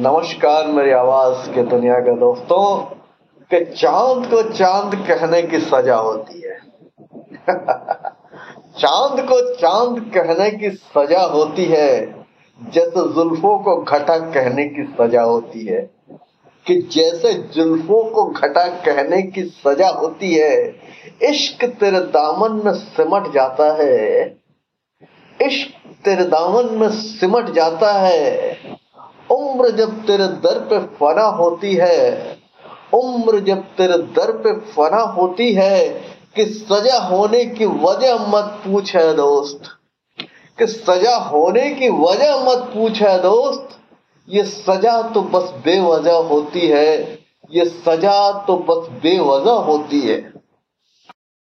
नमस्कार, मेरी आवाज़ के दुनिया के दोस्तों, के चाँद को चाँद कहने की सजा होती है। चाँद को चाँद कहने की सजा होती है, जैसे जुल्फों को घटा कहने की सजा होती है, कि जैसे जुल्फों को घटा कहने की सजा होती है, इश्क तेरे दामन में सिमट जाता है, इश्क तेरे दामन में सिमट जाता है उम्र जब तेरे दर पे फना होती है, उम्र जब तेरे दर पे फना होती है कि सजा होने की वजह मत पूछ दोस्त। कि सजा होने की वजह मत पूछ दोस्त। ये सजा तो बस बेवजह होती है, ये सजा तो बस बेवजह होती है।